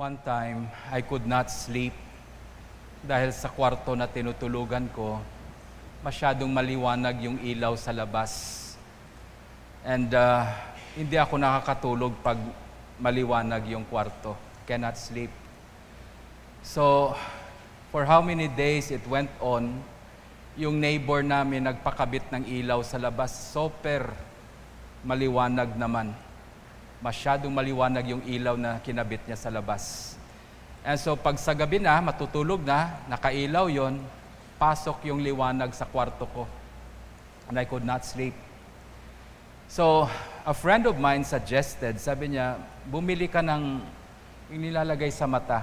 One time, I could not sleep dahil sa kwarto na tinutulugan ko, masyadong maliwanag yung ilaw sa labas. And uh, hindi ako nakakatulog pag maliwanag yung kwarto. Cannot sleep. So, for how many days it went on, yung neighbor namin nagpakabit ng ilaw sa labas. Super maliwanag naman. Masyadong maliwanag yung ilaw na kinabit niya sa labas. And so pag sa gabi na, matutulog na, nakailaw yon, pasok yung liwanag sa kwarto ko. And I could not sleep. So, a friend of mine suggested, sabi niya, bumili ka ng yung nilalagay sa mata.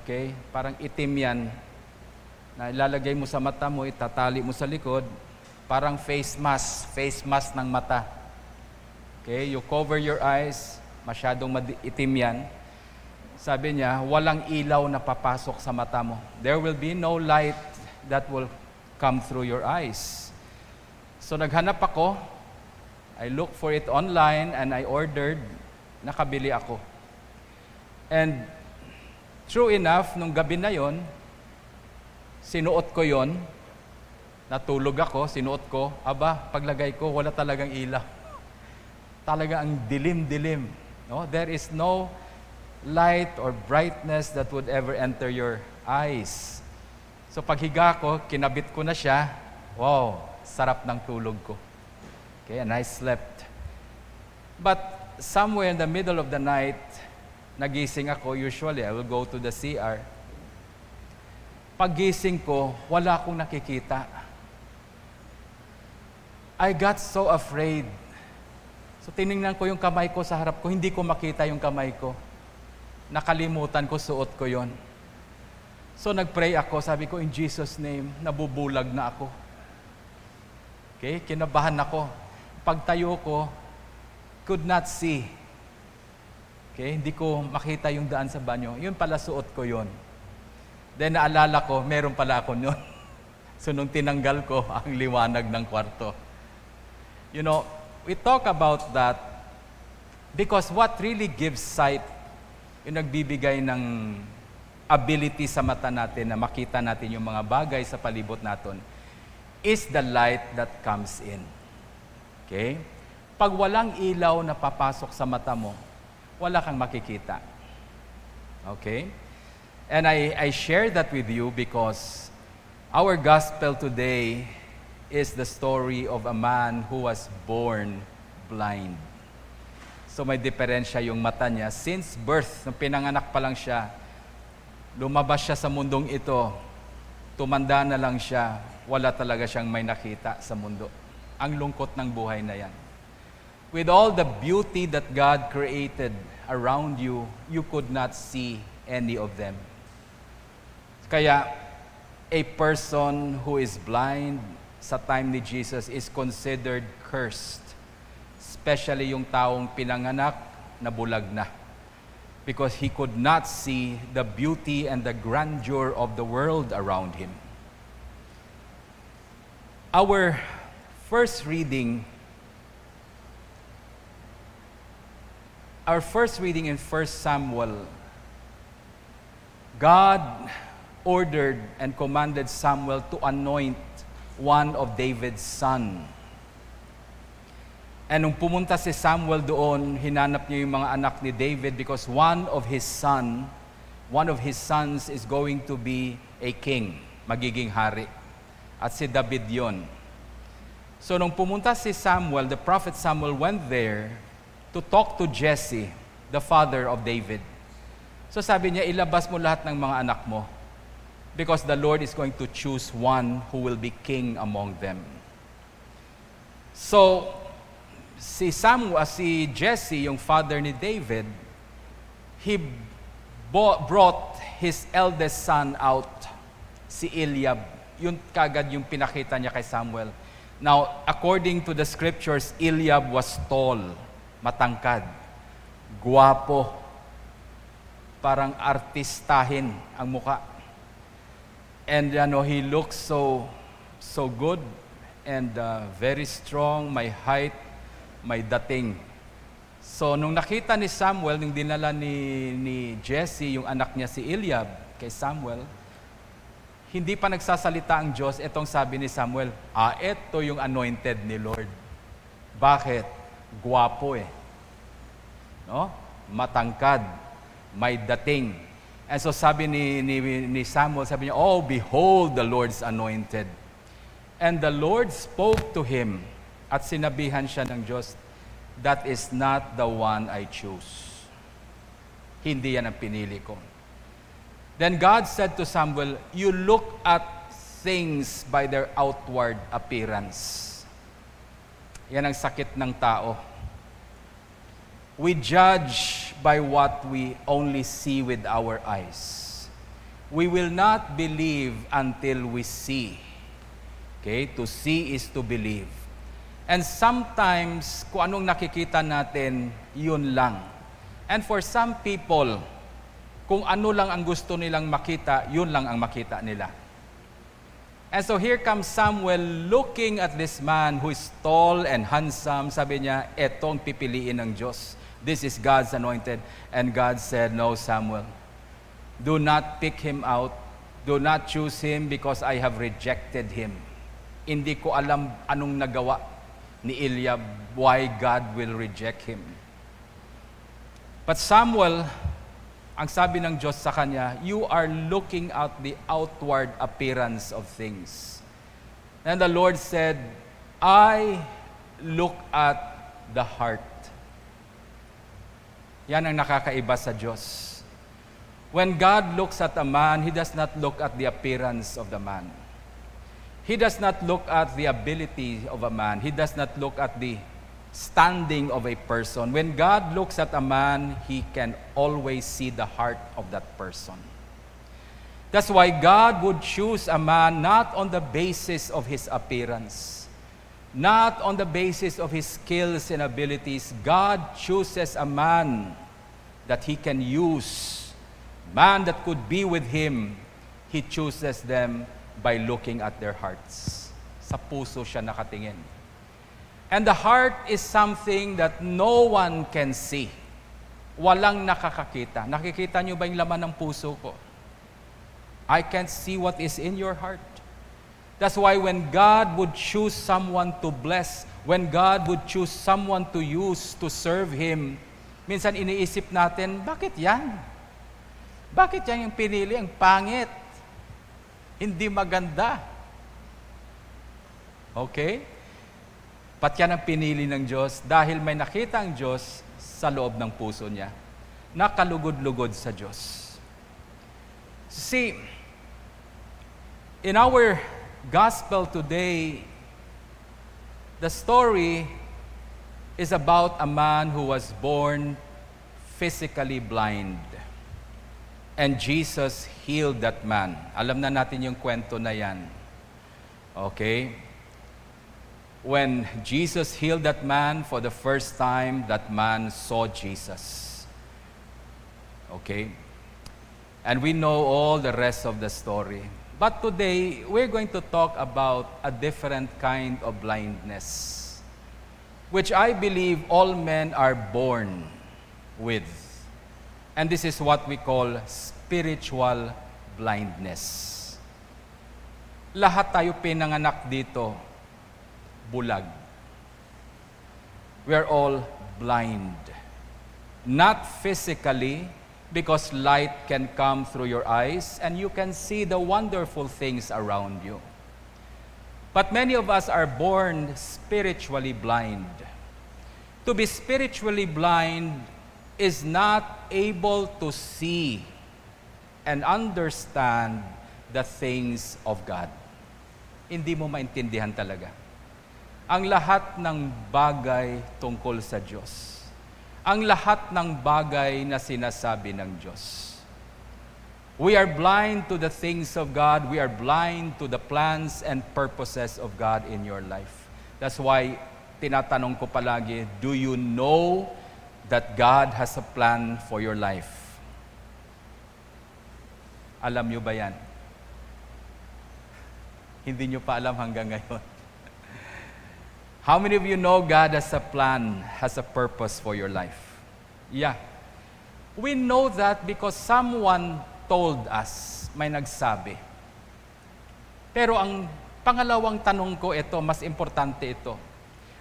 Okay? Parang itim yan. Na ilalagay mo sa mata mo, itatali mo sa likod. Parang face mask, face mask ng mata. Okay, you cover your eyes, masyadong itim yan. Sabi niya, walang ilaw na papasok sa mata mo. There will be no light that will come through your eyes. So naghanap ako, I looked for it online and I ordered, nakabili ako. And true enough, nung gabi na yon, sinuot ko yon, natulog ako, sinuot ko, aba, paglagay ko, wala talagang ilaw talaga ang dilim-dilim. No? There is no light or brightness that would ever enter your eyes. So paghiga ko, kinabit ko na siya. Wow, sarap ng tulog ko. Okay, and I slept. But somewhere in the middle of the night, nagising ako. Usually, I will go to the CR. Paggising ko, wala akong nakikita. I got so afraid So tiningnan ko yung kamay ko sa harap ko, hindi ko makita yung kamay ko. Nakalimutan ko, suot ko yon. So nagpray ako, sabi ko, in Jesus' name, nabubulag na ako. Okay, kinabahan ako. Pagtayo ko, could not see. Okay, hindi ko makita yung daan sa banyo. Yun pala suot ko yon. Then naalala ko, meron pala ako noon. so nung tinanggal ko ang liwanag ng kwarto. You know, we talk about that because what really gives sight, yung nagbibigay ng ability sa mata natin na makita natin yung mga bagay sa palibot natin, is the light that comes in. Okay? Pag walang ilaw na papasok sa mata mo, wala kang makikita. Okay? And I, I share that with you because our gospel today is the story of a man who was born blind. So may diferensya yung mata niya. Since birth, nung pinanganak pa lang siya, lumabas siya sa mundong ito, tumanda na lang siya, wala talaga siyang may nakita sa mundo. Ang lungkot ng buhay na yan. With all the beauty that God created around you, you could not see any of them. Kaya, a person who is blind sa time ni Jesus is considered cursed. Especially yung taong pinanganak na bulag na. Because he could not see the beauty and the grandeur of the world around him. Our first reading Our first reading in 1 Samuel God ordered and commanded Samuel to anoint one of David's son. And nung pumunta si Samuel doon, hinanap niya yung mga anak ni David because one of his son, one of his sons is going to be a king, magiging hari. At si David yon. So nung pumunta si Samuel, the prophet Samuel went there to talk to Jesse, the father of David. So sabi niya, ilabas mo lahat ng mga anak mo because the Lord is going to choose one who will be king among them. So, si Samuel, si Jesse, yung father ni David, he brought his eldest son out, si Eliab. Yun kagad yung pinakita niya kay Samuel. Now, according to the scriptures, Eliab was tall, matangkad, guwapo, parang artistahin ang muka. And you know, he looks so, so good and uh, very strong, may height, may dating. So, nung nakita ni Samuel, nung dinala ni, ni Jesse, yung anak niya si Eliab, kay Samuel, hindi pa nagsasalita ang Diyos, itong sabi ni Samuel, ah, ito yung anointed ni Lord. Bakit? Guwapo eh. No? Matangkad. May dating. And so sabi ni, ni, ni Samuel, sabi niya, Oh, behold the Lord's anointed. And the Lord spoke to him at sinabihan siya ng Diyos, that is not the one I choose. Hindi yan ang pinili ko. Then God said to Samuel, You look at things by their outward appearance. Yan ang sakit ng tao. We judge by what we only see with our eyes. We will not believe until we see. Okay? To see is to believe. And sometimes, kung anong nakikita natin, yun lang. And for some people, kung ano lang ang gusto nilang makita, yun lang ang makita nila. And so here comes Samuel looking at this man who is tall and handsome. Sabi niya, etong pipiliin ng Diyos. This is God's anointed. And God said, No, Samuel, do not pick him out. Do not choose him because I have rejected him. Hindi ko alam anong nagawa ni Eliab why God will reject him. But Samuel, ang sabi ng Diyos sa kanya, you are looking at the outward appearance of things. And the Lord said, I look at the heart. Yan ang nakakaiba sa Diyos. When God looks at a man, He does not look at the appearance of the man. He does not look at the ability of a man. He does not look at the standing of a person. When God looks at a man, he can always see the heart of that person. That's why God would choose a man not on the basis of his appearance, not on the basis of his skills and abilities. God chooses a man that he can use, man that could be with him. He chooses them by looking at their hearts. Sa puso siya nakatingin. And the heart is something that no one can see. Walang nakakakita. Nakikita niyo ba yung laman ng puso ko? I can't see what is in your heart. That's why when God would choose someone to bless, when God would choose someone to use to serve Him, minsan iniisip natin, bakit yan? Bakit yan yung pinili? Ang pangit. Hindi maganda. Okay? Pat yan ang pinili ng Diyos dahil may nakita ang Diyos sa loob ng puso niya. Nakalugod-lugod sa Diyos. See, in our gospel today, the story is about a man who was born physically blind. And Jesus healed that man. Alam na natin yung kwento na yan. Okay? When Jesus healed that man for the first time, that man saw Jesus. Okay? And we know all the rest of the story. But today, we're going to talk about a different kind of blindness, which I believe all men are born with. And this is what we call spiritual blindness. Lahat tayo pinanganak dito, bulag. We are all blind. Not physically, because light can come through your eyes and you can see the wonderful things around you. But many of us are born spiritually blind. To be spiritually blind is not able to see and understand the things of God. Hindi mo maintindihan talaga. Ang lahat ng bagay tungkol sa Diyos. Ang lahat ng bagay na sinasabi ng Diyos. We are blind to the things of God. We are blind to the plans and purposes of God in your life. That's why tinatanong ko palagi, do you know that God has a plan for your life. Alam nyo ba yan? Hindi nyo pa alam hanggang ngayon. How many of you know God has a plan, has a purpose for your life? Yeah. We know that because someone told us, may nagsabi. Pero ang pangalawang tanong ko ito, mas importante ito.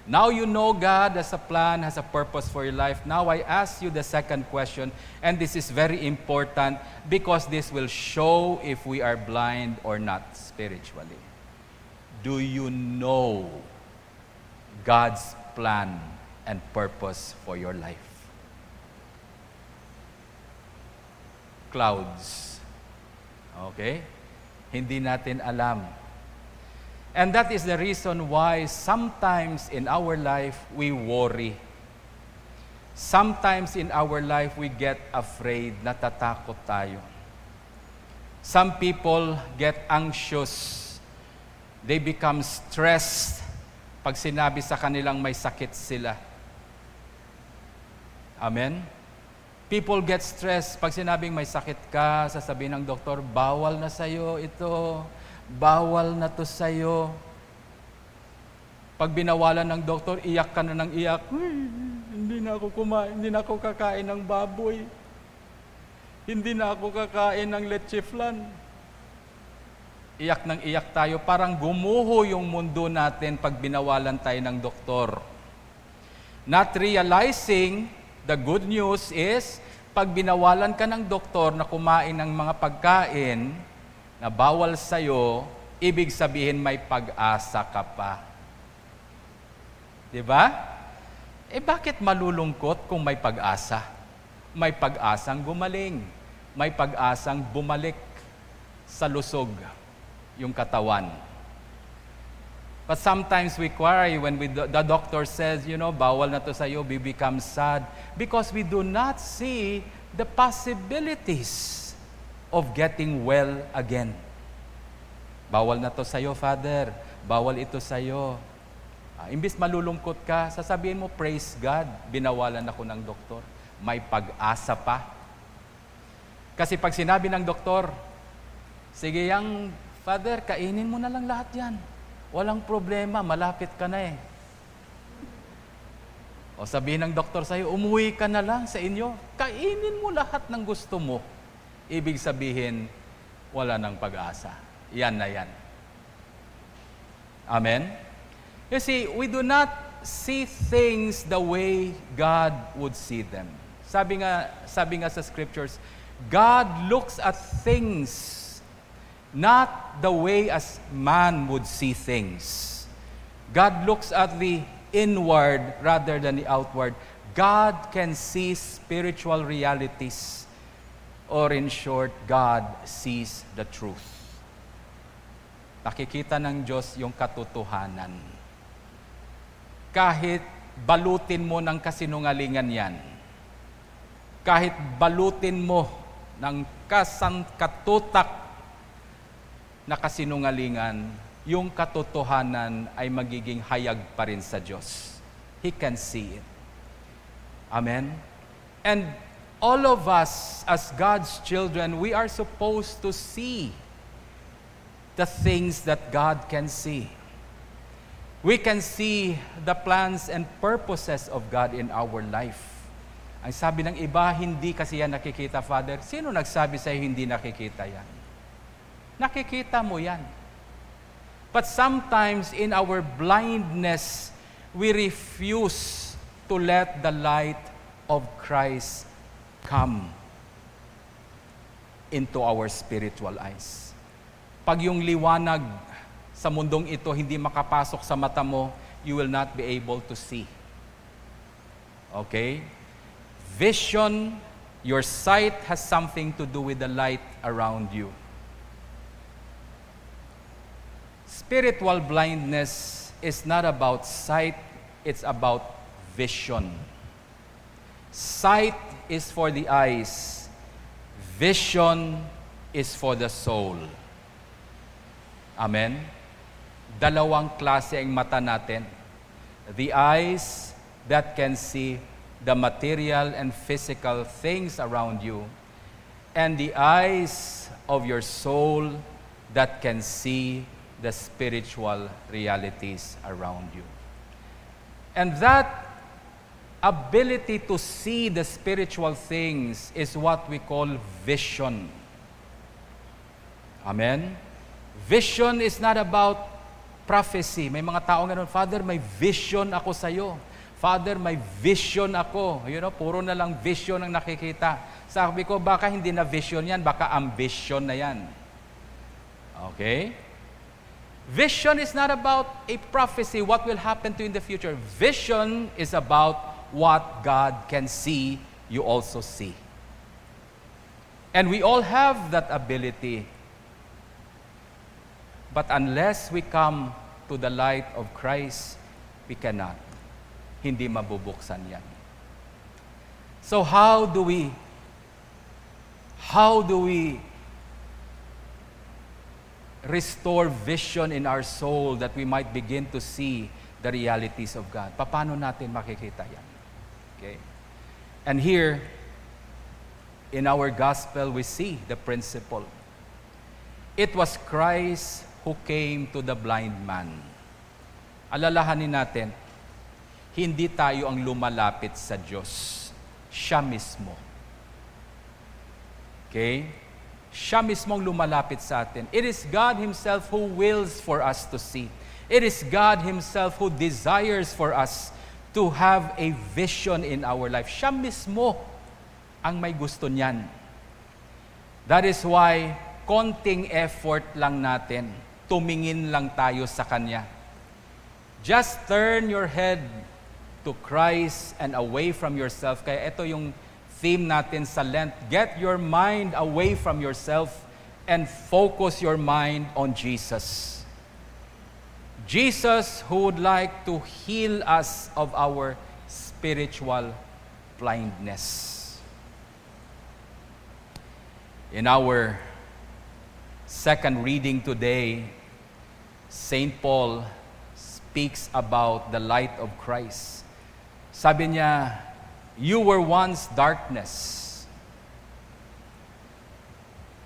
Now you know God has a plan, has a purpose for your life. Now I ask you the second question, and this is very important because this will show if we are blind or not spiritually. Do you know God's plan and purpose for your life? Clouds. Okay? Hindi natin alam And that is the reason why sometimes in our life we worry. Sometimes in our life we get afraid, natatakot tayo. Some people get anxious. They become stressed pag sinabi sa kanilang may sakit sila. Amen? People get stressed pag sinabing may sakit ka, sasabihin ng doktor, bawal na sa'yo ito bawal na to sa'yo. Pag binawalan ng doktor, iyak ka na ng iyak. hindi na ako kumain, hindi na ako kakain ng baboy. Hindi na ako kakain ng leche flan. Iyak ng iyak tayo, parang gumuho yung mundo natin pag binawalan tayo ng doktor. Not realizing the good news is, pag binawalan ka ng doktor na kumain ng mga pagkain, na bawal sa'yo, ibig sabihin may pag-asa ka pa. Di ba? Eh bakit malulungkot kung may pag-asa? May pag-asang gumaling. May pag-asang bumalik sa lusog yung katawan. But sometimes we cry when we, the doctor says, you know, bawal na to sa'yo, we become sad because we do not see the possibilities of getting well again. Bawal na to sa iyo, Father. Bawal ito sa iyo. Uh, imbis malulungkot ka, sasabihin mo, praise God, binawalan ako ng doktor. May pag-asa pa. Kasi pag sinabi ng doktor, sige yang, Father, kainin mo na lang lahat yan. Walang problema, malapit ka na eh. O sabihin ng doktor sa'yo, umuwi ka na lang sa inyo. Kainin mo lahat ng gusto mo ibig sabihin, wala ng pag-asa. Yan na yan. Amen? You see, we do not see things the way God would see them. Sabi nga, sabi nga sa scriptures, God looks at things not the way as man would see things. God looks at the inward rather than the outward. God can see spiritual realities Or in short, God sees the truth. Nakikita ng Diyos yung katotohanan. Kahit balutin mo ng kasinungalingan yan, kahit balutin mo ng kasangkatutak na kasinungalingan, yung katotohanan ay magiging hayag pa rin sa Diyos. He can see it. Amen? And all of us, as God's children, we are supposed to see the things that God can see. We can see the plans and purposes of God in our life. Ang sabi ng iba, hindi kasi yan nakikita, Father. Sino nagsabi sa hindi nakikita yan? Nakikita mo yan. But sometimes in our blindness, we refuse to let the light of Christ come into our spiritual eyes. Pag yung liwanag sa mundong ito hindi makapasok sa mata mo, you will not be able to see. Okay? Vision, your sight has something to do with the light around you. Spiritual blindness is not about sight, it's about vision. Sight is for the eyes, vision is for the soul. Amen? Dalawang klase ang mata natin. The eyes that can see the material and physical things around you, and the eyes of your soul that can see the spiritual realities around you. And that ability to see the spiritual things is what we call vision. Amen? Vision is not about prophecy. May mga tao ganun, Father, may vision ako sa iyo. Father, may vision ako. You know, puro na lang vision ang nakikita. Sabi ko, baka hindi na vision yan, baka ambition na yan. Okay? Vision is not about a prophecy, what will happen to you in the future. Vision is about what God can see, you also see. And we all have that ability. But unless we come to the light of Christ, we cannot. Hindi mabubuksan yan. So how do we how do we restore vision in our soul that we might begin to see the realities of God? Paano natin makikita yan? Okay? And here, in our gospel, we see the principle. It was Christ who came to the blind man. Alalahanin natin, hindi tayo ang lumalapit sa Diyos. Siya mismo. Okay? Siya mismo ang lumalapit sa atin. It is God Himself who wills for us to see. It is God Himself who desires for us to have a vision in our life. Siya mismo ang may gusto niyan. That is why konting effort lang natin, tumingin lang tayo sa Kanya. Just turn your head to Christ and away from yourself. Kaya ito yung theme natin sa Lent. Get your mind away from yourself and focus your mind on Jesus. Jesus who would like to heal us of our spiritual blindness. In our second reading today, St. Paul speaks about the light of Christ. Sabi niya, you were once darkness.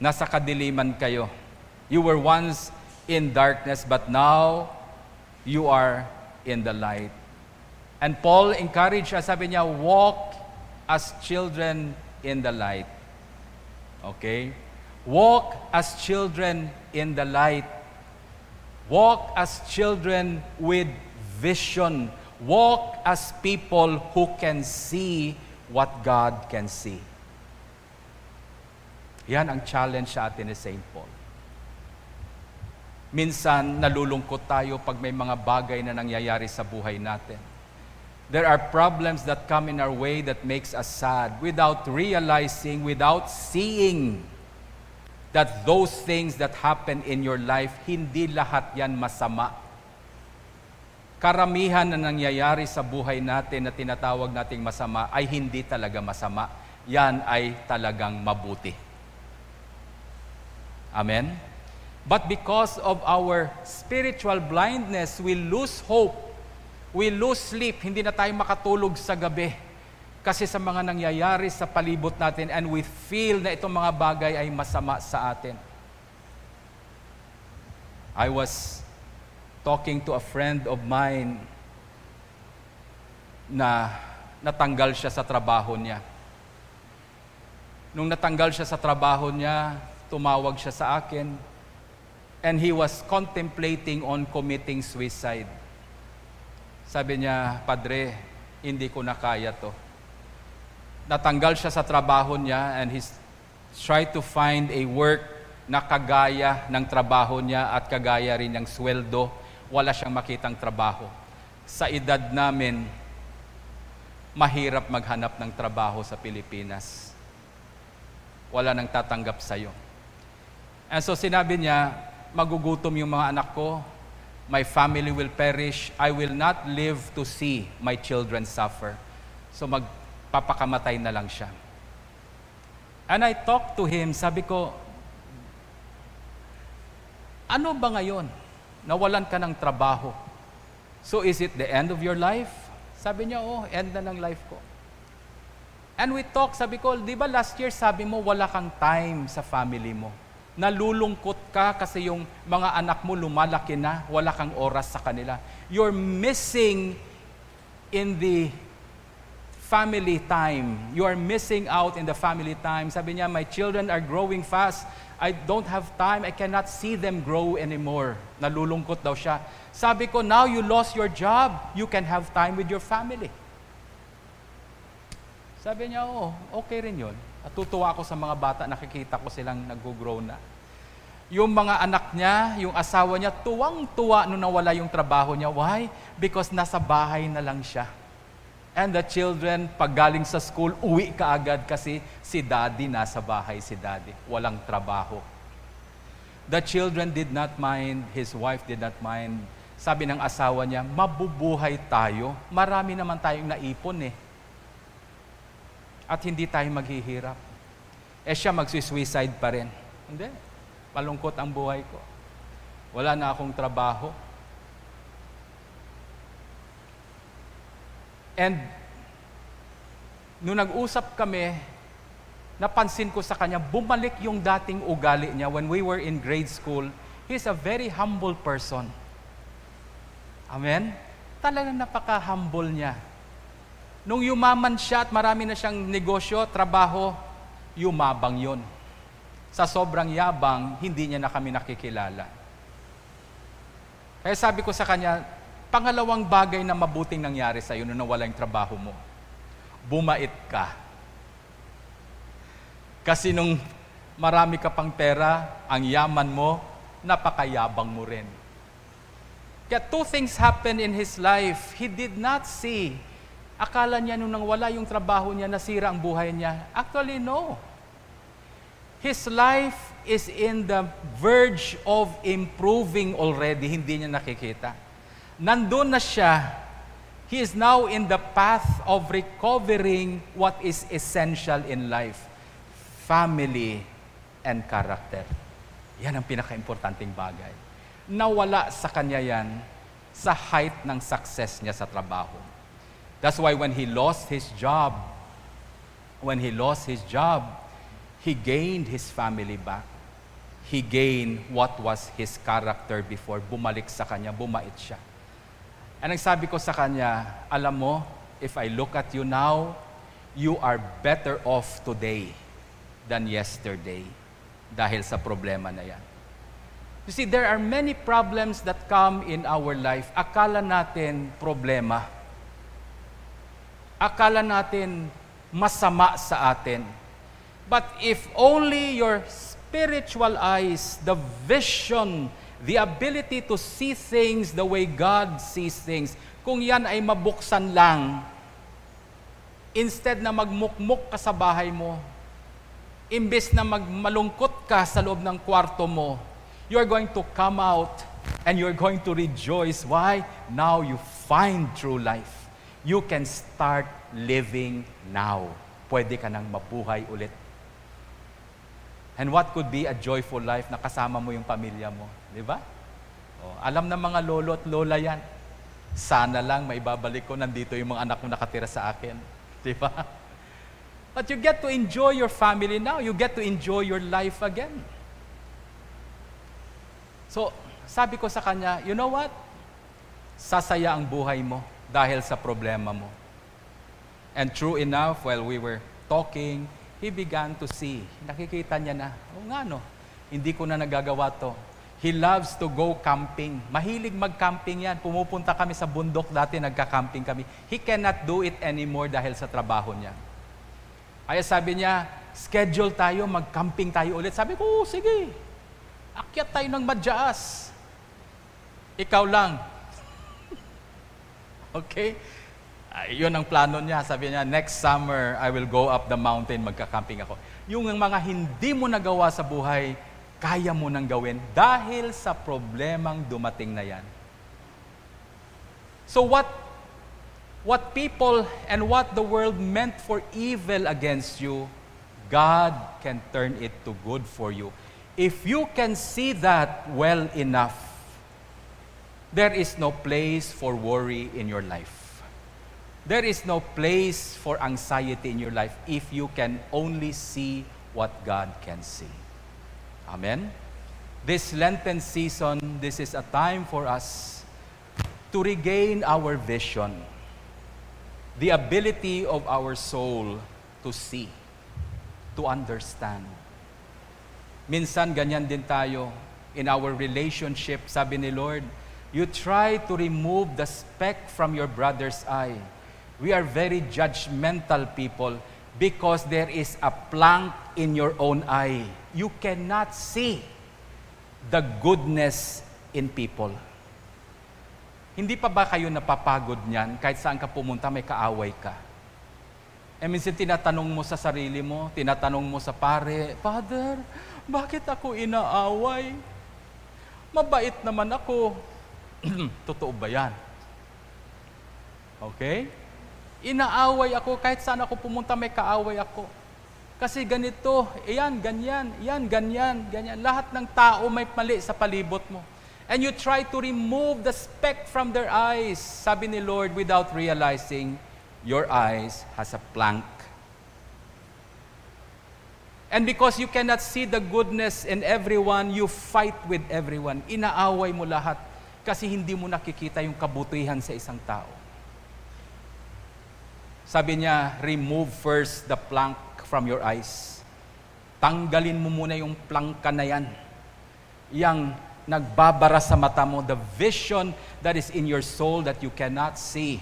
Nasa kadiliman kayo. You were once in darkness, but now you are in the light. And Paul encouraged us, sabi niya, walk as children in the light. Okay? Walk as children in the light. Walk as children with vision. Walk as people who can see what God can see. Yan ang challenge sa atin ni St. Paul. Minsan, nalulungkot tayo pag may mga bagay na nangyayari sa buhay natin. There are problems that come in our way that makes us sad without realizing, without seeing that those things that happen in your life, hindi lahat yan masama. Karamihan na nangyayari sa buhay natin na tinatawag nating masama ay hindi talaga masama. Yan ay talagang mabuti. Amen? But because of our spiritual blindness, we lose hope. We lose sleep. Hindi na tayo makatulog sa gabi. Kasi sa mga nangyayari sa palibot natin and we feel na itong mga bagay ay masama sa atin. I was talking to a friend of mine na natanggal siya sa trabaho niya. Nung natanggal siya sa trabaho niya, tumawag siya sa akin, and he was contemplating on committing suicide. Sabi niya, Padre, hindi ko na kaya to. Natanggal siya sa trabaho niya and he's tried to find a work na kagaya ng trabaho niya at kagaya rin ng sweldo. Wala siyang makitang trabaho. Sa edad namin, mahirap maghanap ng trabaho sa Pilipinas. Wala nang tatanggap sa'yo. And so sinabi niya, magugutom yung mga anak ko, my family will perish, I will not live to see my children suffer. So magpapakamatay na lang siya. And I talked to him, sabi ko, ano ba ngayon? Nawalan ka ng trabaho. So is it the end of your life? Sabi niya, oh, end na ng life ko. And we talk, sabi ko, di ba last year sabi mo wala kang time sa family mo? nalulungkot ka kasi yung mga anak mo lumalaki na, wala kang oras sa kanila. You're missing in the family time. You are missing out in the family time. Sabi niya, my children are growing fast. I don't have time. I cannot see them grow anymore. Nalulungkot daw siya. Sabi ko, now you lost your job, you can have time with your family. Sabi niya, oh, okay rin yun. At tutuwa ako sa mga bata, nakikita ko silang nag-grow na. Yung mga anak niya, yung asawa niya, tuwang-tuwa nung nawala yung trabaho niya. Why? Because nasa bahay na lang siya. And the children, pag galing sa school, uwi ka agad kasi si daddy nasa bahay, si daddy. Walang trabaho. The children did not mind, his wife did not mind. Sabi ng asawa niya, mabubuhay tayo. Marami naman tayong naipon eh at hindi tayo maghihirap. Eh siya magsuicide pa rin. Hindi. Palungkot ang buhay ko. Wala na akong trabaho. And nung nag-usap kami, napansin ko sa kanya, bumalik yung dating ugali niya when we were in grade school. He's a very humble person. Amen? Talagang napaka-humble niya Nung yumaman siya at marami na siyang negosyo, trabaho, yumabang yon. Sa sobrang yabang, hindi niya na kami nakikilala. Kaya sabi ko sa kanya, pangalawang bagay na mabuting nangyari sa iyo nung nawala yung trabaho mo, bumait ka. Kasi nung marami ka pang pera, ang yaman mo, napakayabang mo rin. Kaya two things happened in his life. He did not see Akala niya nung nang wala yung trabaho niya, nasira ang buhay niya. Actually, no. His life is in the verge of improving already. Hindi niya nakikita. Nandun na siya. He is now in the path of recovering what is essential in life. Family and character. Yan ang pinaka-importanting bagay. Nawala sa kanya yan sa height ng success niya sa trabaho. That's why when he lost his job, when he lost his job, he gained his family back. He gained what was his character before. Bumalik sa kanya, bumait siya. And sabi ko sa kanya, alam mo, if I look at you now, you are better off today than yesterday dahil sa problema na yan. You see, there are many problems that come in our life. Akala natin problema akala natin masama sa atin. But if only your spiritual eyes, the vision, the ability to see things the way God sees things, kung yan ay mabuksan lang, instead na magmukmuk ka sa bahay mo, imbes na magmalungkot ka sa loob ng kwarto mo, you're going to come out and you're going to rejoice. Why? Now you find true life you can start living now. Pwede ka nang mabuhay ulit. And what could be a joyful life na kasama mo yung pamilya mo? Di ba? Oh, alam ng mga lolo at lola yan. Sana lang maibabalik ko, nandito yung mga anak mo nakatira sa akin. Di ba? But you get to enjoy your family now. You get to enjoy your life again. So, sabi ko sa kanya, you know what? Sasaya ang buhay mo dahil sa problema mo. And true enough, while we were talking, he began to see. Nakikita niya na, oh nga no, hindi ko na nagagawa to. He loves to go camping. Mahilig mag-camping yan. Pumupunta kami sa bundok dati, nagka-camping kami. He cannot do it anymore dahil sa trabaho niya. Kaya sabi niya, schedule tayo, mag-camping tayo ulit. Sabi ko, oh, sige. Akyat tayo ng madyaas. Ikaw lang, Okay? Uh, yun ang plano niya. Sabi niya, next summer, I will go up the mountain, magka-camping ako. Yung mga hindi mo nagawa sa buhay, kaya mo nang gawin dahil sa problemang dumating na yan. So what what people and what the world meant for evil against you, God can turn it to good for you. If you can see that well enough, there is no place for worry in your life. There is no place for anxiety in your life if you can only see what God can see. Amen? This Lenten season, this is a time for us to regain our vision. the ability of our soul to see, to understand. Minsan ganyan din tayo in our relationship. Sabi ni Lord, you try to remove the speck from your brother's eye. We are very judgmental people because there is a plank in your own eye. You cannot see the goodness in people. Hindi pa ba kayo napapagod niyan kahit saan ka pumunta may kaaway ka? E minsan tinatanong mo sa sarili mo, tinatanong mo sa pare, Father, bakit ako inaaway? Mabait naman ako. Totoo ba yan? Okay? Inaaway ako kahit saan ako pumunta may kaaway ako. Kasi ganito, iyan, ganyan, iyan, ganyan, ganyan. Lahat ng tao may mali sa palibot mo. And you try to remove the speck from their eyes, sabi ni Lord, without realizing your eyes has a plank. And because you cannot see the goodness in everyone, you fight with everyone. Inaaway mo lahat kasi hindi mo nakikita yung kabutihan sa isang tao. Sabi niya, remove first the plank from your eyes. Tanggalin mo muna yung plangka na yan. Yang nagbabara sa mata mo, the vision that is in your soul that you cannot see.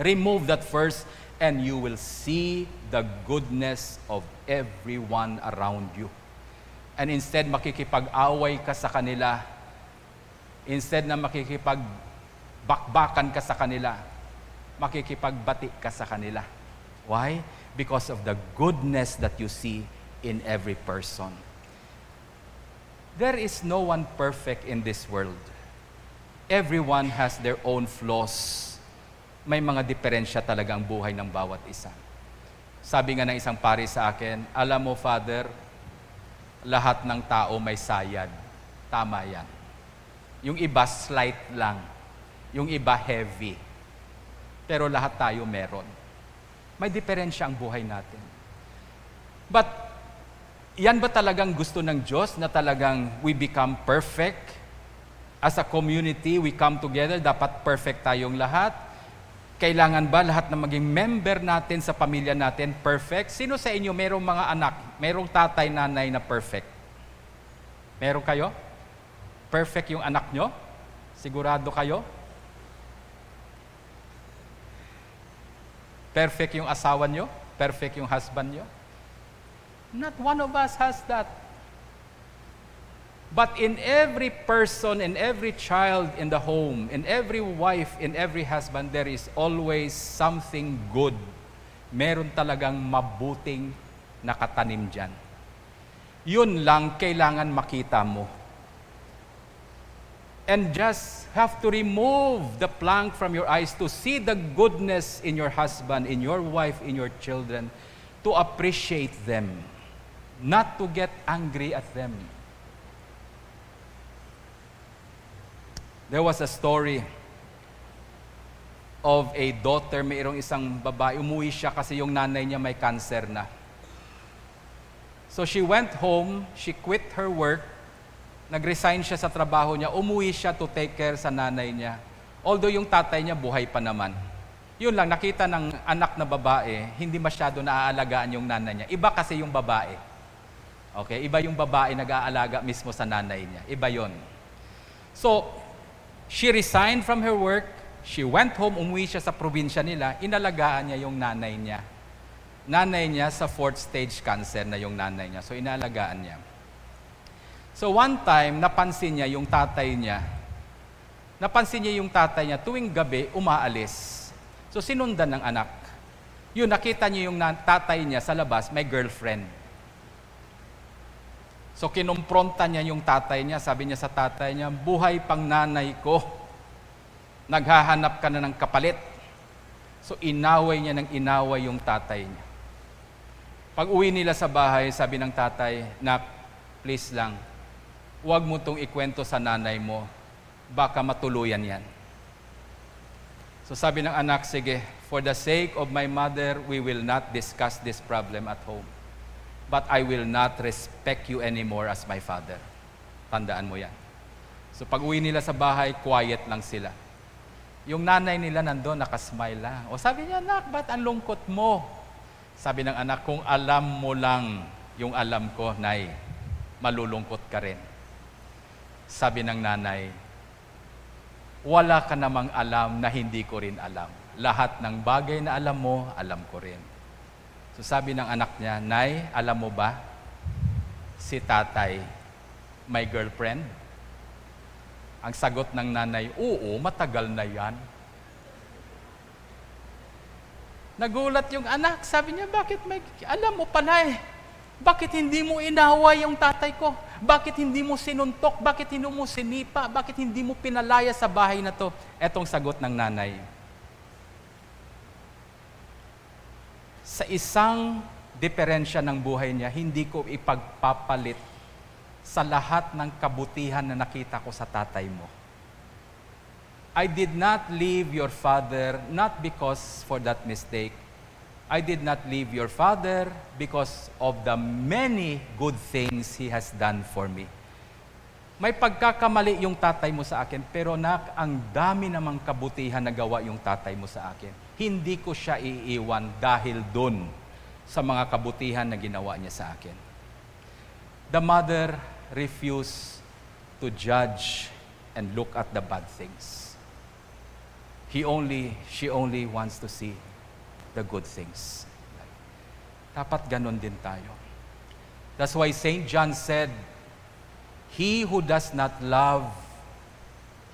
Remove that first and you will see the goodness of everyone around you. And instead makikipag-away ka sa kanila, instead na makikipag-bakbakan ka sa kanila, makikipagbati ka sa kanila. Why? because of the goodness that you see in every person. There is no one perfect in this world. Everyone has their own flaws. May mga diferensya talaga ang buhay ng bawat isa. Sabi nga ng isang pari sa akin, alam mo, Father, lahat ng tao may sayad. Tama yan. Yung iba slight lang. Yung iba heavy. Pero lahat tayo meron may diferensya ang buhay natin. But, yan ba talagang gusto ng Diyos na talagang we become perfect? As a community, we come together, dapat perfect tayong lahat. Kailangan ba lahat na maging member natin sa pamilya natin perfect? Sino sa inyo merong mga anak, merong tatay, nanay na perfect? Meron kayo? Perfect yung anak nyo? Sigurado kayo? Perfect yung asawa nyo? Perfect yung husband nyo? Not one of us has that. But in every person, in every child in the home, in every wife, in every husband, there is always something good. Meron talagang mabuting nakatanim dyan. Yun lang kailangan makita mo and just have to remove the plank from your eyes to see the goodness in your husband, in your wife, in your children, to appreciate them, not to get angry at them. There was a story of a daughter, mayroong isang babae, umuwi siya kasi yung nanay niya may cancer na. So she went home, she quit her work, nag-resign siya sa trabaho niya, umuwi siya to take care sa nanay niya. Although yung tatay niya buhay pa naman. Yun lang, nakita ng anak na babae, hindi masyado naaalagaan yung nanay niya. Iba kasi yung babae. Okay, iba yung babae nag-aalaga mismo sa nanay niya. Iba yon. So, she resigned from her work, she went home, umuwi siya sa probinsya nila, inalagaan niya yung nanay niya. Nanay niya sa fourth stage cancer na yung nanay niya. So, inalagaan niya. So one time, napansin niya yung tatay niya. Napansin niya yung tatay niya tuwing gabi umaalis. So sinundan ng anak. Yun, nakita niya yung tatay niya sa labas, may girlfriend. So kinumpronta niya yung tatay niya, sabi niya sa tatay niya, buhay pang nanay ko, naghahanap ka na ng kapalit. So inaway niya ng inaway yung tatay niya. Pag uwi nila sa bahay, sabi ng tatay, na please lang, huwag mo itong ikwento sa nanay mo, baka matuluyan yan. So sabi ng anak, sige, for the sake of my mother, we will not discuss this problem at home. But I will not respect you anymore as my father. Tandaan mo yan. So pag uwi nila sa bahay, quiet lang sila. Yung nanay nila nandun, nakasmile lang. O sabi niya, anak, ba't ang lungkot mo? Sabi ng anak, kung alam mo lang yung alam ko, nay, malulungkot ka rin. Sabi ng nanay, wala ka namang alam na hindi ko rin alam. Lahat ng bagay na alam mo, alam ko rin. So sabi ng anak niya, Nay, alam mo ba, si tatay may girlfriend? Ang sagot ng nanay, oo, matagal na yan. Nagulat yung anak, sabi niya, bakit may, alam mo pala eh, bakit hindi mo inaway yung tatay ko? Bakit hindi mo sinuntok? Bakit hindi mo sinipa? Bakit hindi mo pinalaya sa bahay na to? Etong sagot ng nanay. Sa isang diferensya ng buhay niya, hindi ko ipagpapalit sa lahat ng kabutihan na nakita ko sa tatay mo. I did not leave your father not because for that mistake, I did not leave your father because of the many good things he has done for me. May pagkakamali yung tatay mo sa akin, pero nak, ang dami namang kabutihan na gawa yung tatay mo sa akin. Hindi ko siya iiwan dahil dun sa mga kabutihan na ginawa niya sa akin. The mother refused to judge and look at the bad things. He only, she only wants to see the good things. Dapat ganon din tayo. That's why St. John said, He who does not love,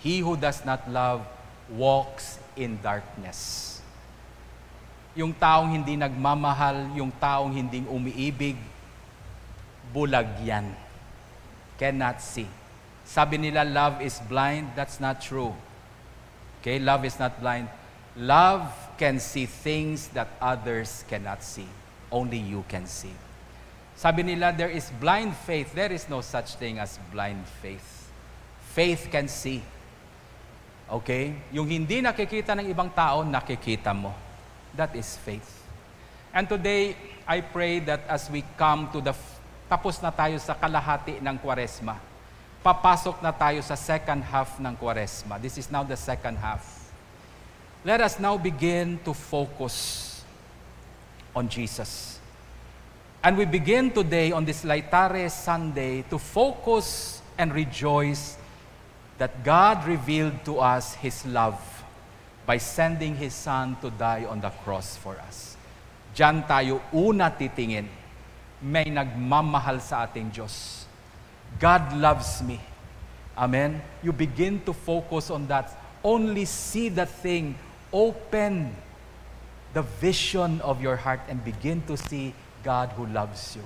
he who does not love walks in darkness. Yung taong hindi nagmamahal, yung taong hindi umiibig, bulag yan. Cannot see. Sabi nila, love is blind. That's not true. Okay, love is not blind. Love can see things that others cannot see. Only you can see. Sabi nila, there is blind faith. There is no such thing as blind faith. Faith can see. Okay? Yung hindi nakikita ng ibang tao, nakikita mo. That is faith. And today, I pray that as we come to the, tapos na tayo sa kalahati ng kwaresma, papasok na tayo sa second half ng kwaresma. This is now the second half let us now begin to focus on Jesus. And we begin today on this Laetare Sunday to focus and rejoice that God revealed to us His love by sending His Son to die on the cross for us. Diyan tayo una titingin. May nagmamahal sa ating Diyos. God loves me. Amen? You begin to focus on that. Only see the thing open the vision of your heart and begin to see God who loves you.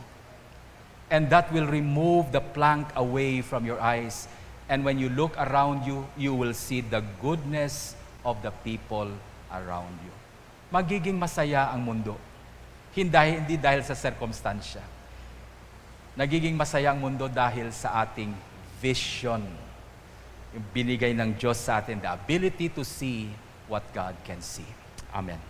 And that will remove the plank away from your eyes. And when you look around you, you will see the goodness of the people around you. Magiging masaya ang mundo. Hindi, hindi dahil sa circumstansya. Nagiging masaya ang mundo dahil sa ating vision. Yung binigay ng Diyos sa atin, the ability to see what God can see. Amen.